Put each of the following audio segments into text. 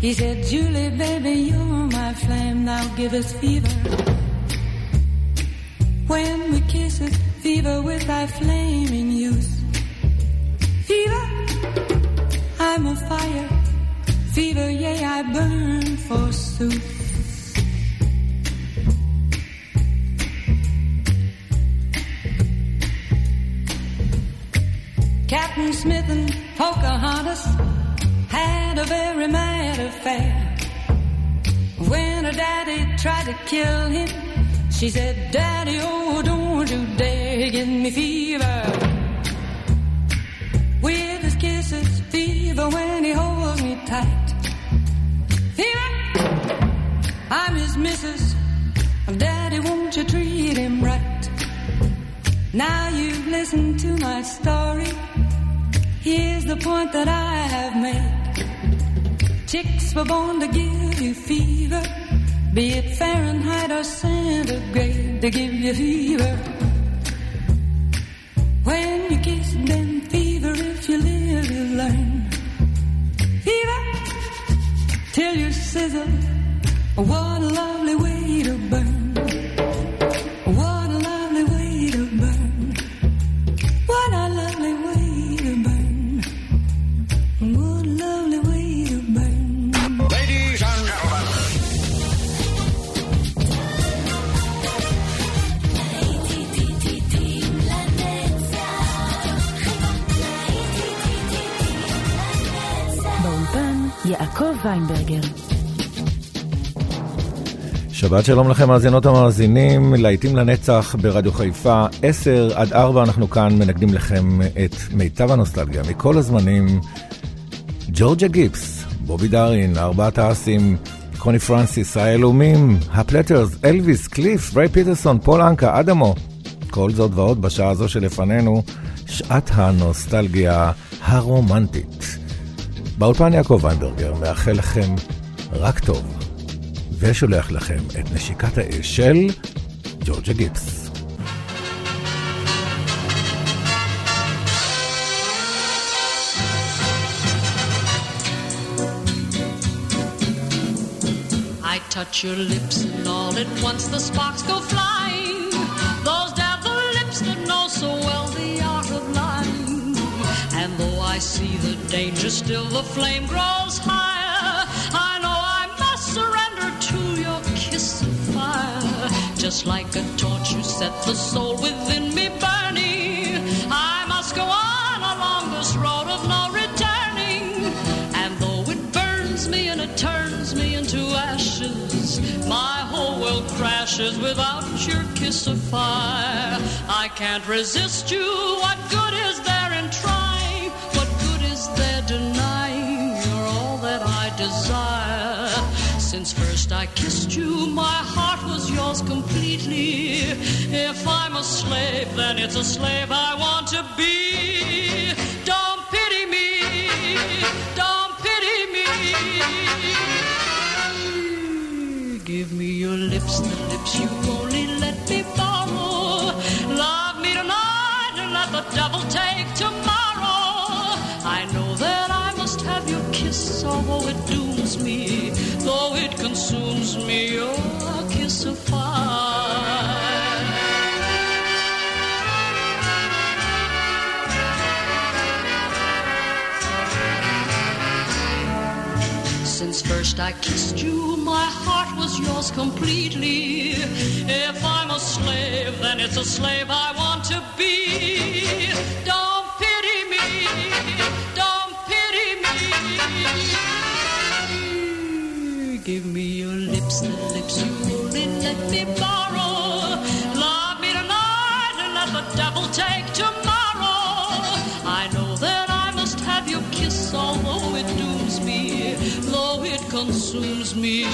he said, Julie, baby, you're my flame. Now give us fever. When we kiss it, fever with thy flaming youth. Fever, I'm a fire. Fever, yea, I burn forsooth. Captain Smith and Pocahontas had a very mad affair. When her daddy tried to kill him, she said, Daddy, oh, don't you dare give me fever. With his kisses, fever when he holds me tight. Fever, I'm his missus. Daddy, won't you treat him right? Now you've listened to my story. Here's the point that I have made. Chicks were born to give you fever, be it Fahrenheit or centigrade, to give you fever. When you kiss them, fever, if you live, you learn. Fever, till you sizzle, what a lovely way יעקב ויינברגר. שבת שלום לכם מאזינות המאזינים, להיטים לנצח ברדיו חיפה, 10 עד 4 אנחנו כאן מנגנים לכם את מיטב הנוסטלגיה מכל הזמנים. ג'ורג'ה גיפס, בובי דארין, ארבעת האסים, קוני פרנסיס, היהלומים, הפלטרס, אלוויס, קליף, ריי פיטרסון, פול אנקה, אדמו. כל זאת ועוד בשעה הזו שלפנינו, שעת הנוסטלגיה הרומנטית. באולפן יעקב ויינברגר מאחל לכם רק טוב. ושולח לכם את נשיקת האש של ג'ורג'ה גיפס. Touch your lips and all at once the sparks go flying. See the danger, still the flame grows higher. I know I must surrender to your kiss of fire. Just like a torch, you set the soul within me burning. I must go on along this road of no returning. And though it burns me and it turns me into ashes, my whole world crashes without your kiss of fire. I can't resist you. What good is there denying? You're all that I desire. Since first I kissed you, my heart was yours completely. If I'm a slave, then it's a slave I want to be. I kissed you, my heart was yours completely. If I'm a slave, then it's a slave I want to be. Consumes me.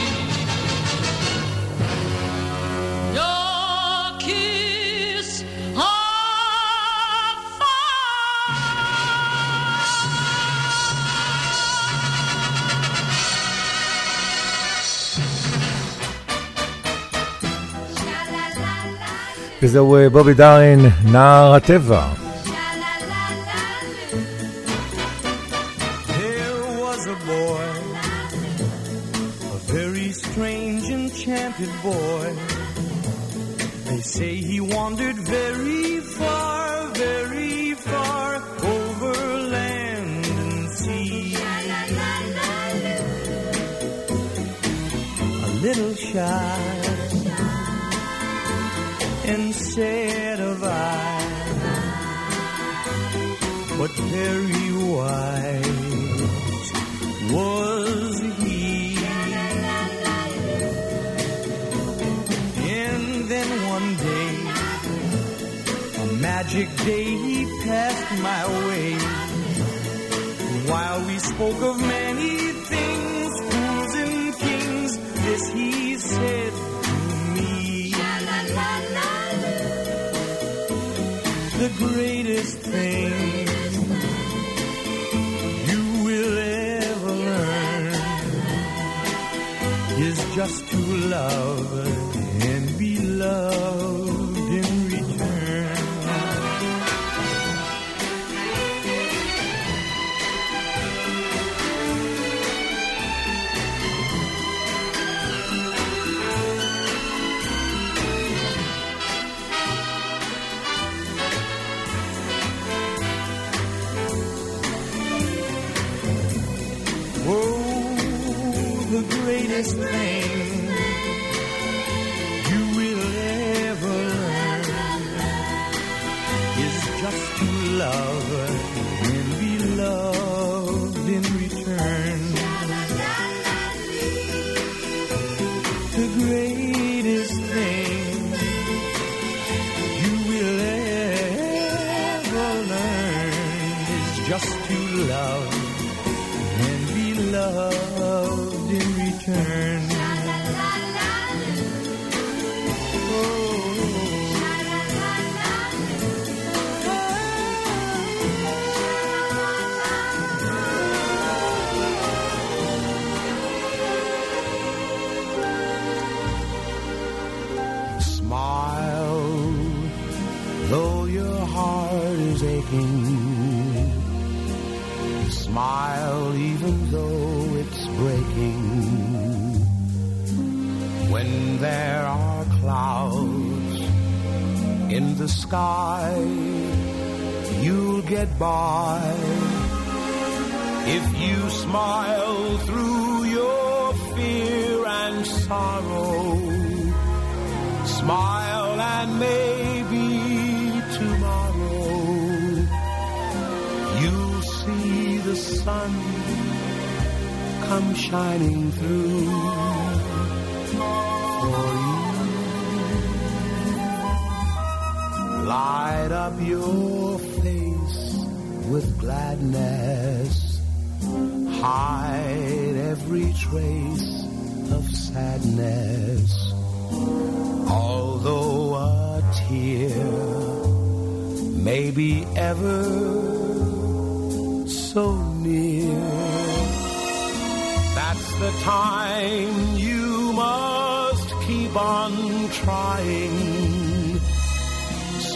וזהו אה, בובי דארין, נער הטבע. Little shy instead of eye, but very wise was he. And then one day, a magic day, he passed my way. While we spoke of many to me. The greatest thing you will ever learn is just to love and be loved love and be loved in return. The greatest thing you will ever learn is just to love and be loved in return. The sky, you'll get by. If you smile through your fear and sorrow, smile and maybe tomorrow you'll see the sun come shining through light up your face with gladness, hide every trace of sadness. Although a tear may be ever so near, that's the time you must keep on trying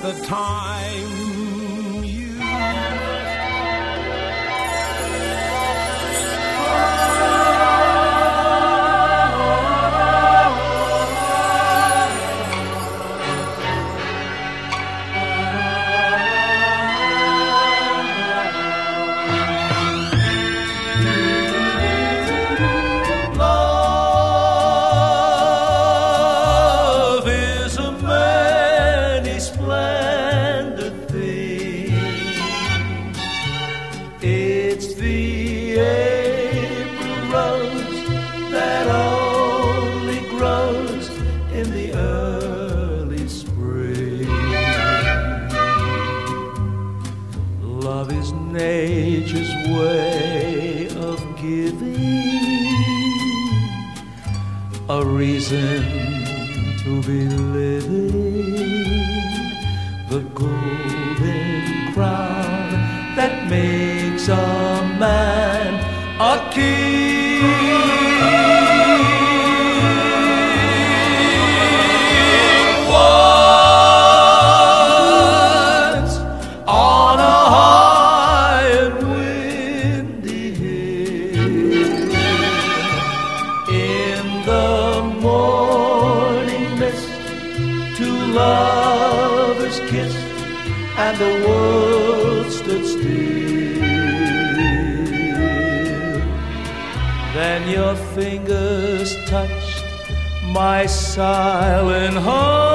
the time. that makes a man a king. silent home.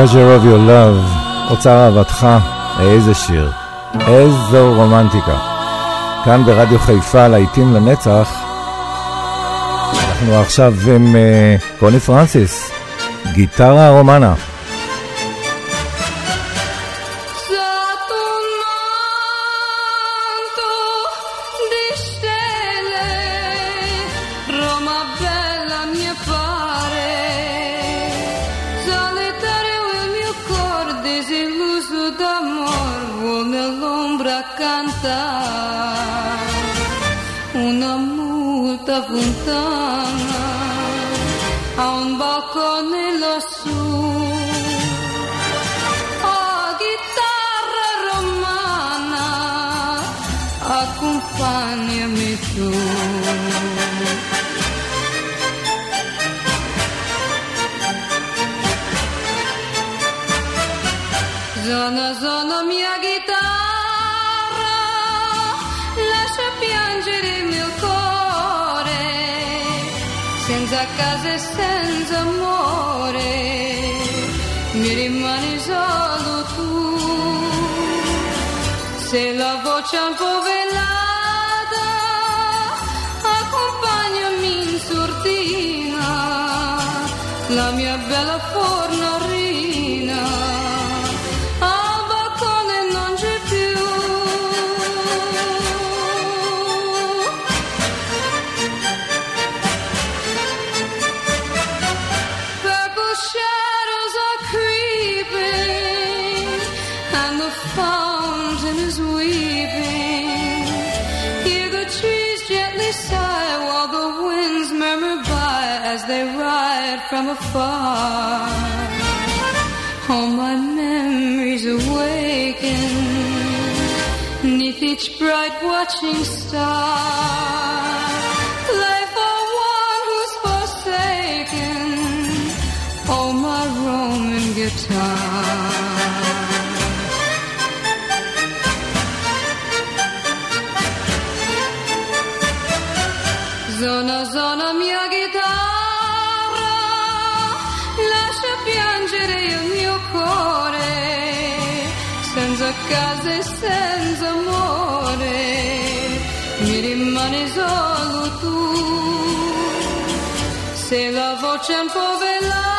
Treasure of your love, אוצר אהבתך, איזה שיר, איזו רומנטיקה. כאן ברדיו חיפה, להיטים לנצח, אנחנו עכשיו עם uh, קוני פרנסיס, גיטרה רומנה. Lontana amore, mi rimani solo tu. Se la voce un po' velata, afar. All my memories awaken neath each bright watching star. Play for one who's forsaken. Oh, my Roman guitar. Senza casa e senza amore, mi rimani solo tu. Se la voce è un po' velata,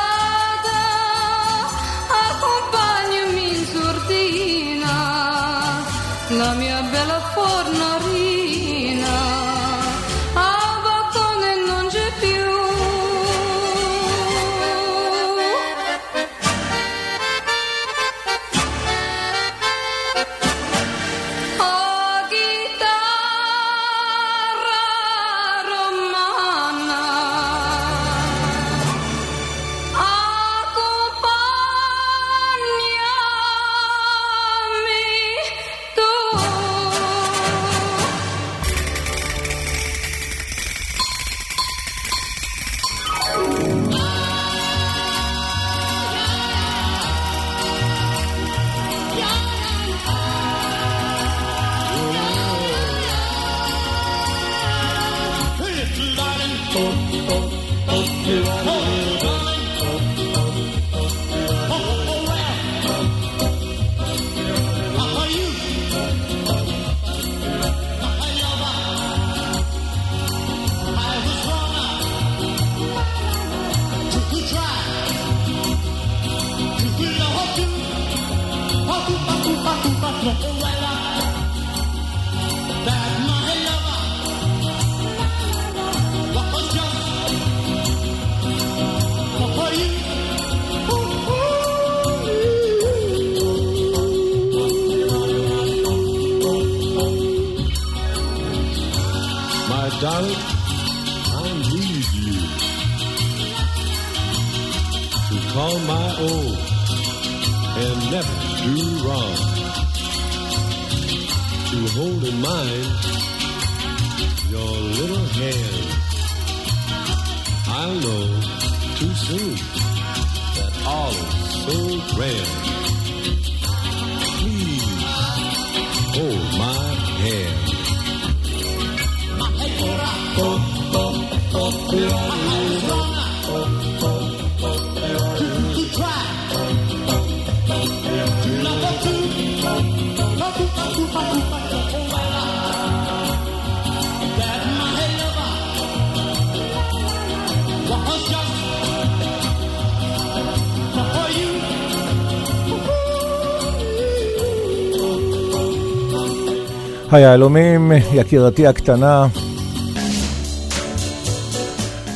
היהלומים, יקירתי הקטנה.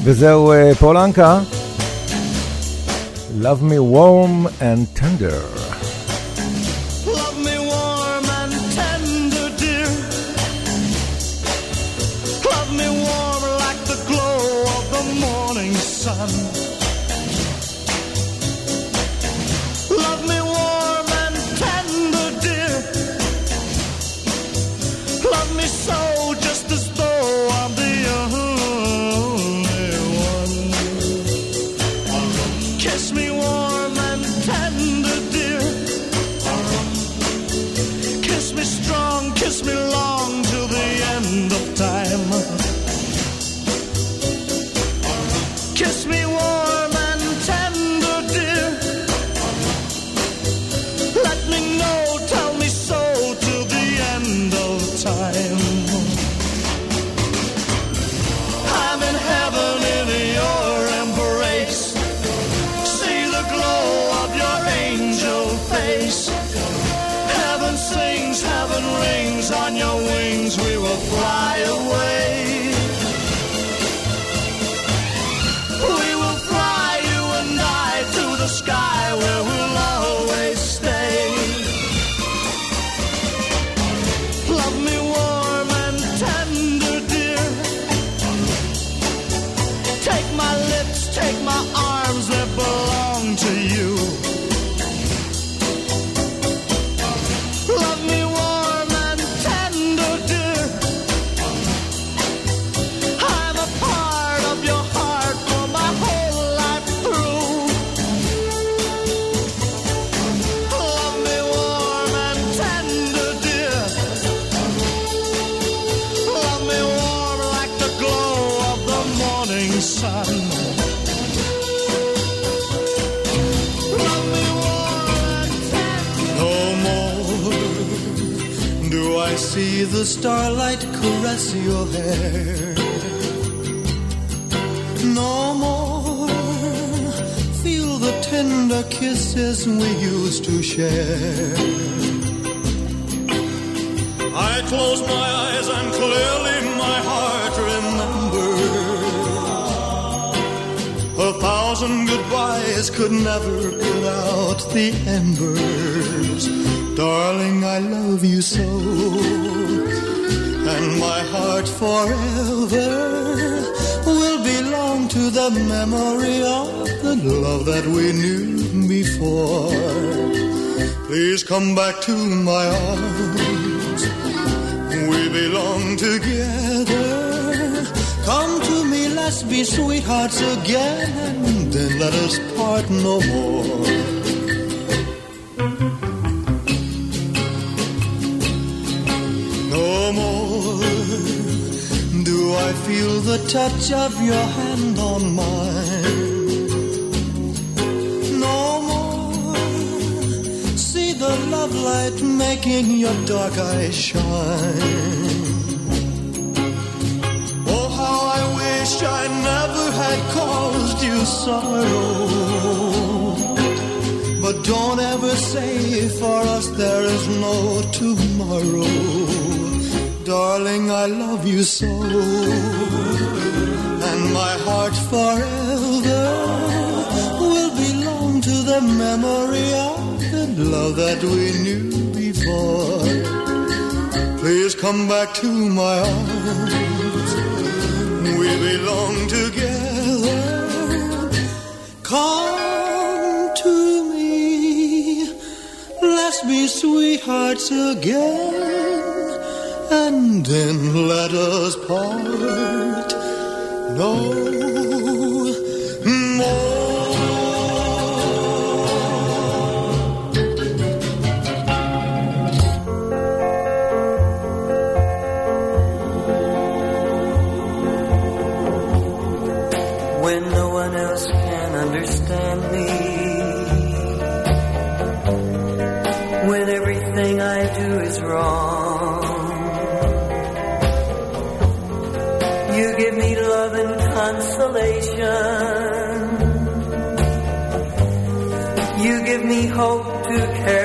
וזהו אה, פולנקה. Love me warm and tender. See the starlight caress your hair. No more feel the tender kisses we used to share. I close my eyes and clearly my heart remembers. A thousand goodbyes could never put out the embers. Darling, I love you so. And my heart forever will belong to the memory of the love that we knew before. Please come back to my arms. We belong together. Come to me, let's be sweethearts again, and then let us part no more. The touch of your hand on mine. No more see the love light making your dark eyes shine. Oh, how I wish I never had caused you sorrow. But don't ever say for us there is no tomorrow. Darling, I love you so. And my heart forever will belong to the memory of the love that we knew before. Please come back to my arms. We belong together. Come to me. Let's be sweethearts again. And then let us part. No give me hope to carry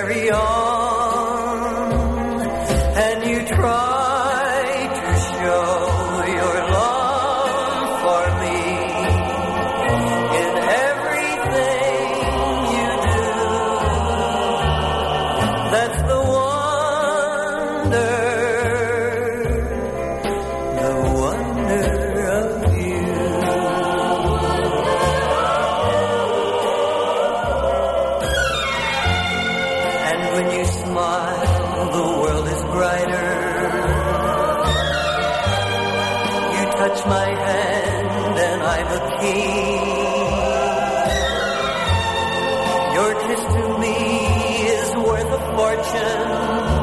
when you smile, the world is brighter. You touch my hand and I'm a king. Your kiss to me is worth a fortune.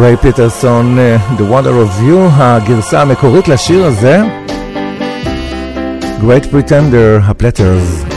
ריי פיטרסון, אה, The Water of You, הגרסה המקורית לשיר הזה, Great Pretender, הפלטרס.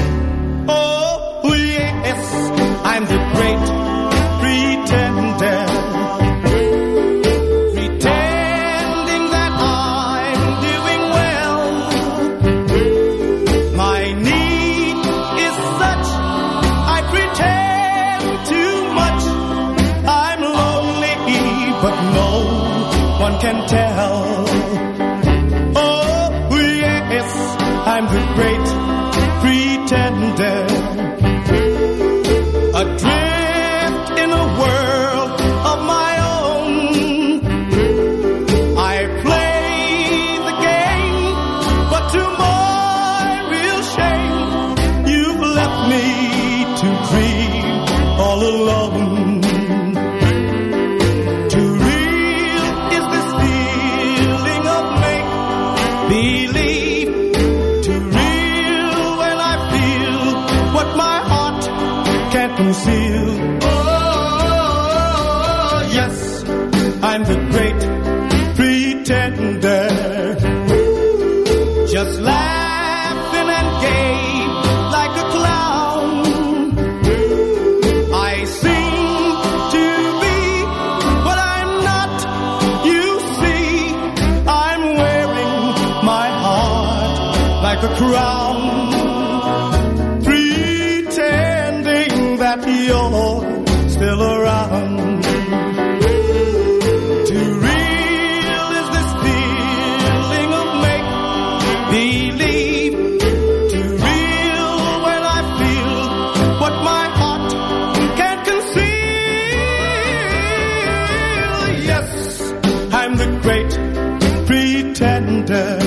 winter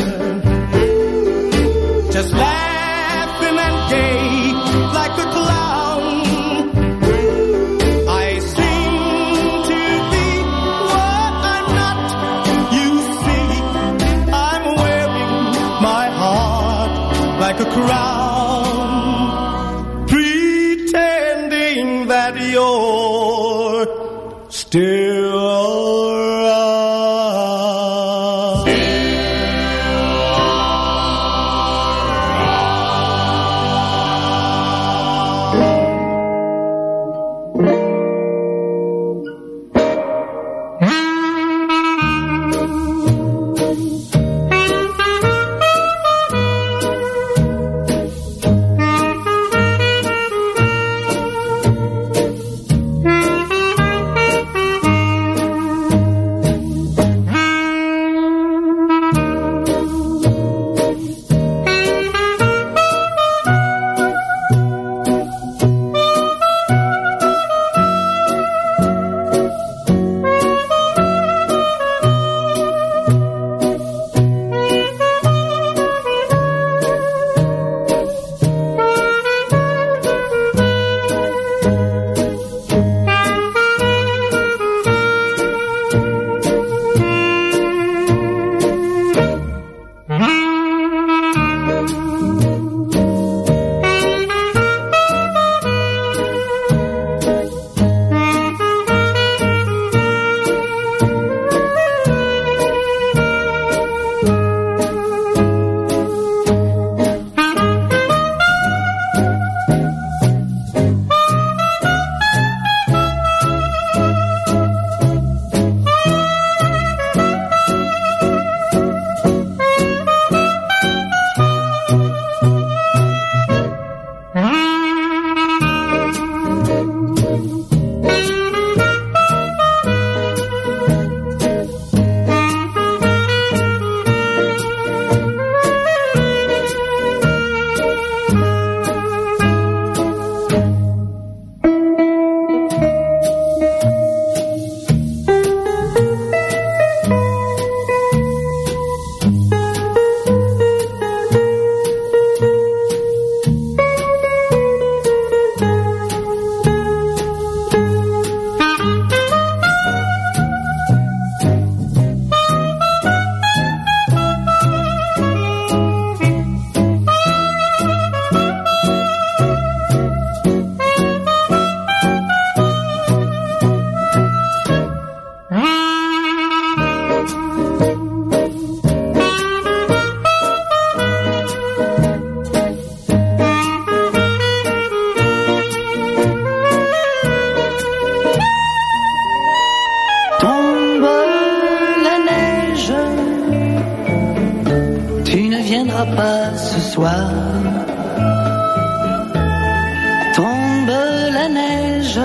La neige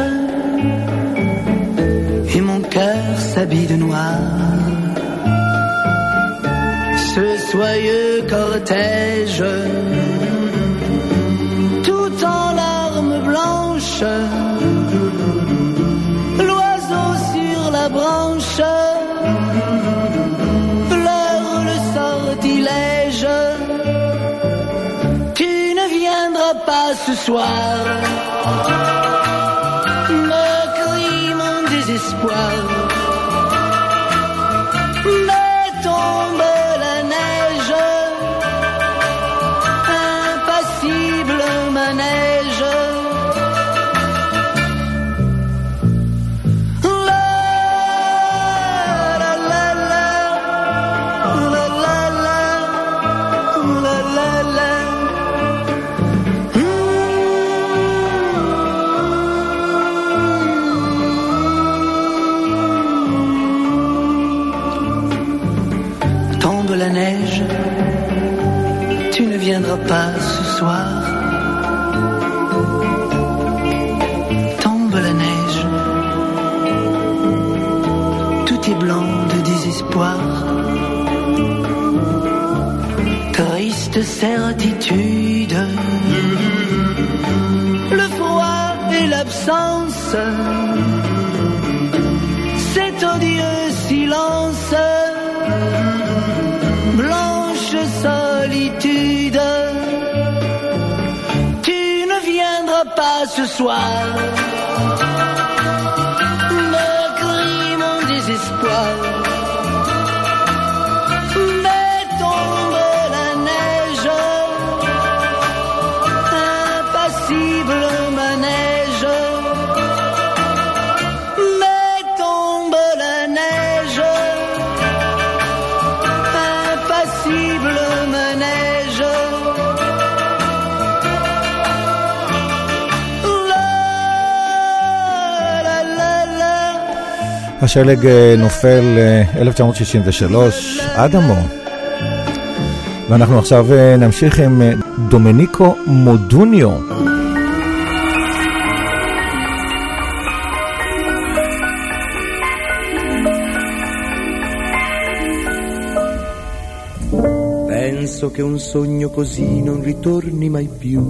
et mon cœur s'habille de noir. Ce soyeux cortège, tout en larmes blanches, l'oiseau sur la branche pleure le sortilège. Tu ne viendras pas ce soir. Cet odieux silence blanche solitude. Tu ne viendras pas ce soir. השלג אה, נופל אה, 1963, אדמו. ואנחנו עכשיו אה, נמשיך עם אה, דומניקו מודוניו. Penso che un sogno così non ritorni mai più.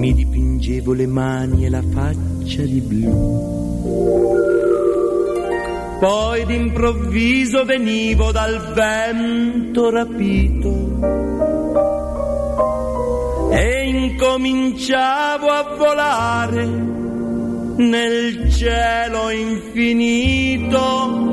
Mi dipingevo le mani e la faccia di blu. Poi d'improvviso venivo dal vento rapito e incominciavo a volare nel cielo infinito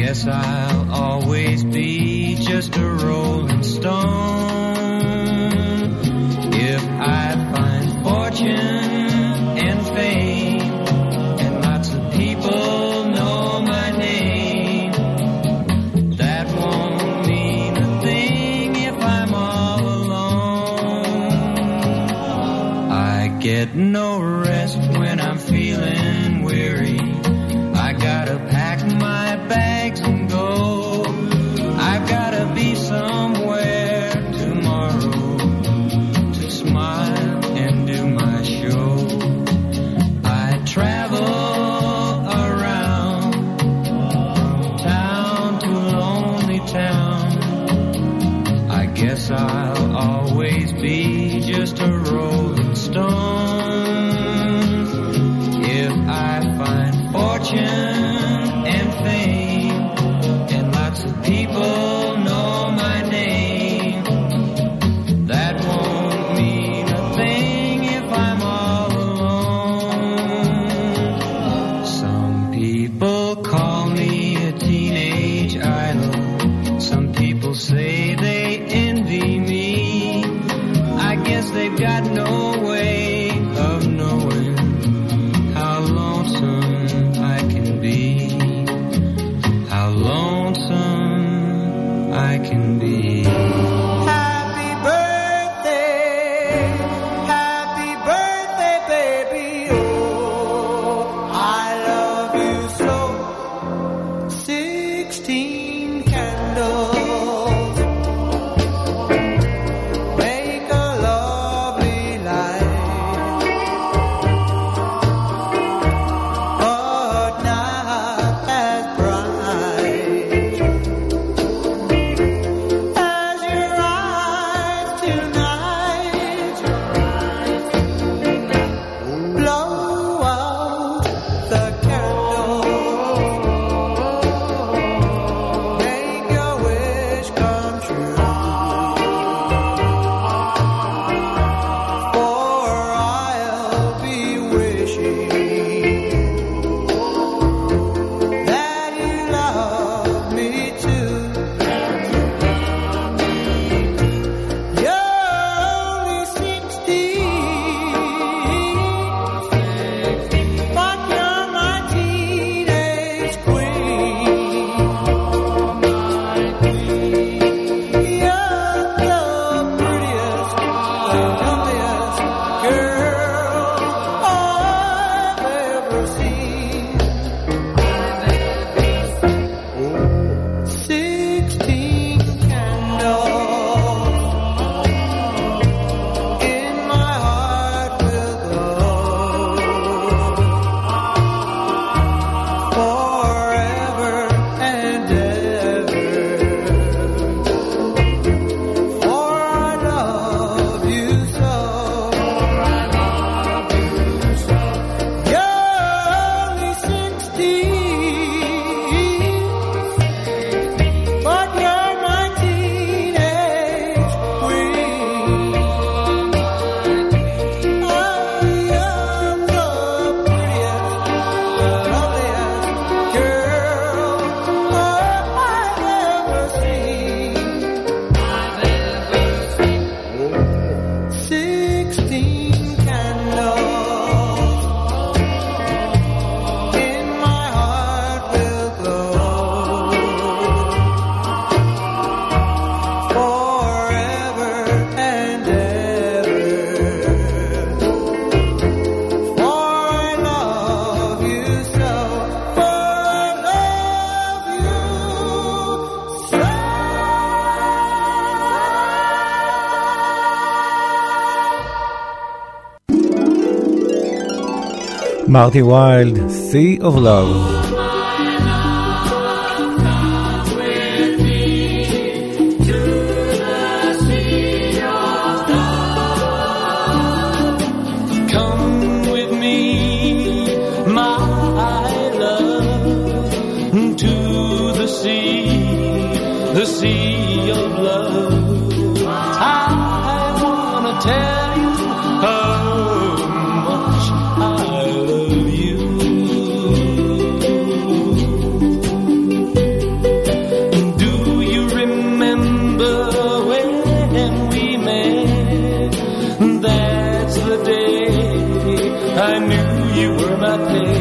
Guess I'll always be just a rolling stone. If I find fortune and fame, and lots of people know my name, that won't mean a thing if I'm all alone. I get no claro. מרטי ויילד, Sea of Love. I knew you were my pet.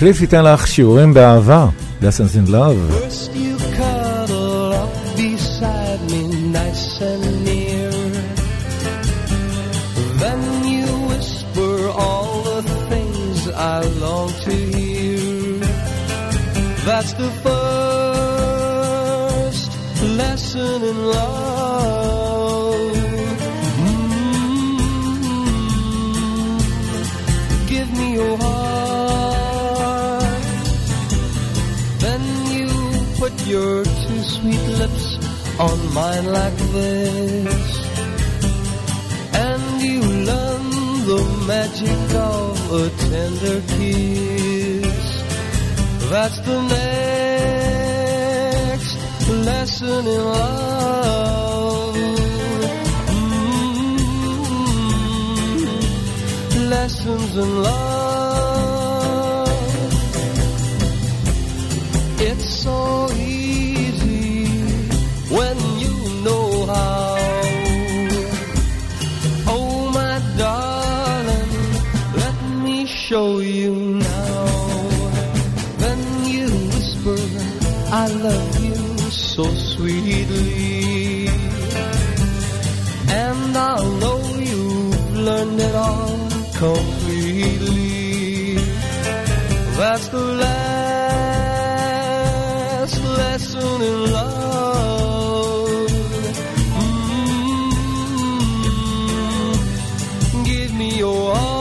וקליף ייתן לך שיעורים באהבה, Lessons in Love. First you cuddle up beside me nice and near Then you whisper all the things I long to hear That's the first lesson in love Mm. Give me your heart Your two sweet lips on mine like this. And you learn the magic of a tender kiss. That's the next lesson in love. Mm, Lessons in love. Completely. That's the last lesson in love. Mm, give me your heart.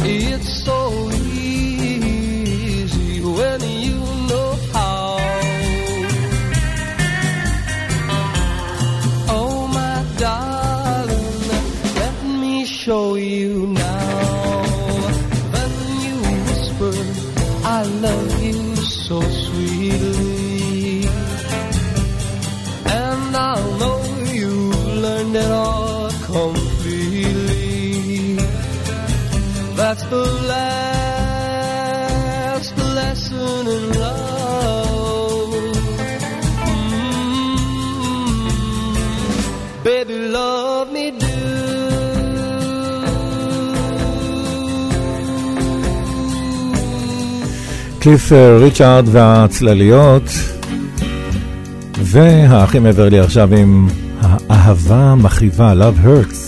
It's so קליף אה, ריצ'ארד והצלליות, והאחים אברלי עכשיו עם האהבה מכאיבה, Love Hurts.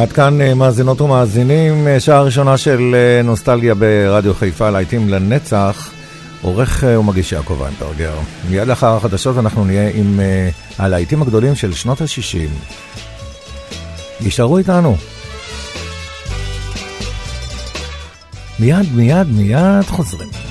ועד כאן אה, מאזינות ומאזינים, אה, שעה ראשונה של אה, נוסטלגיה ברדיו חיפה, להיטים לנצח, עורך ומגיש יעקב איינברגר. מיד לאחר החדשות אנחנו נהיה עם הלהיטים הגדולים של שנות ה-60. יישארו איתנו. מיד, מיד, מיד חוזרים.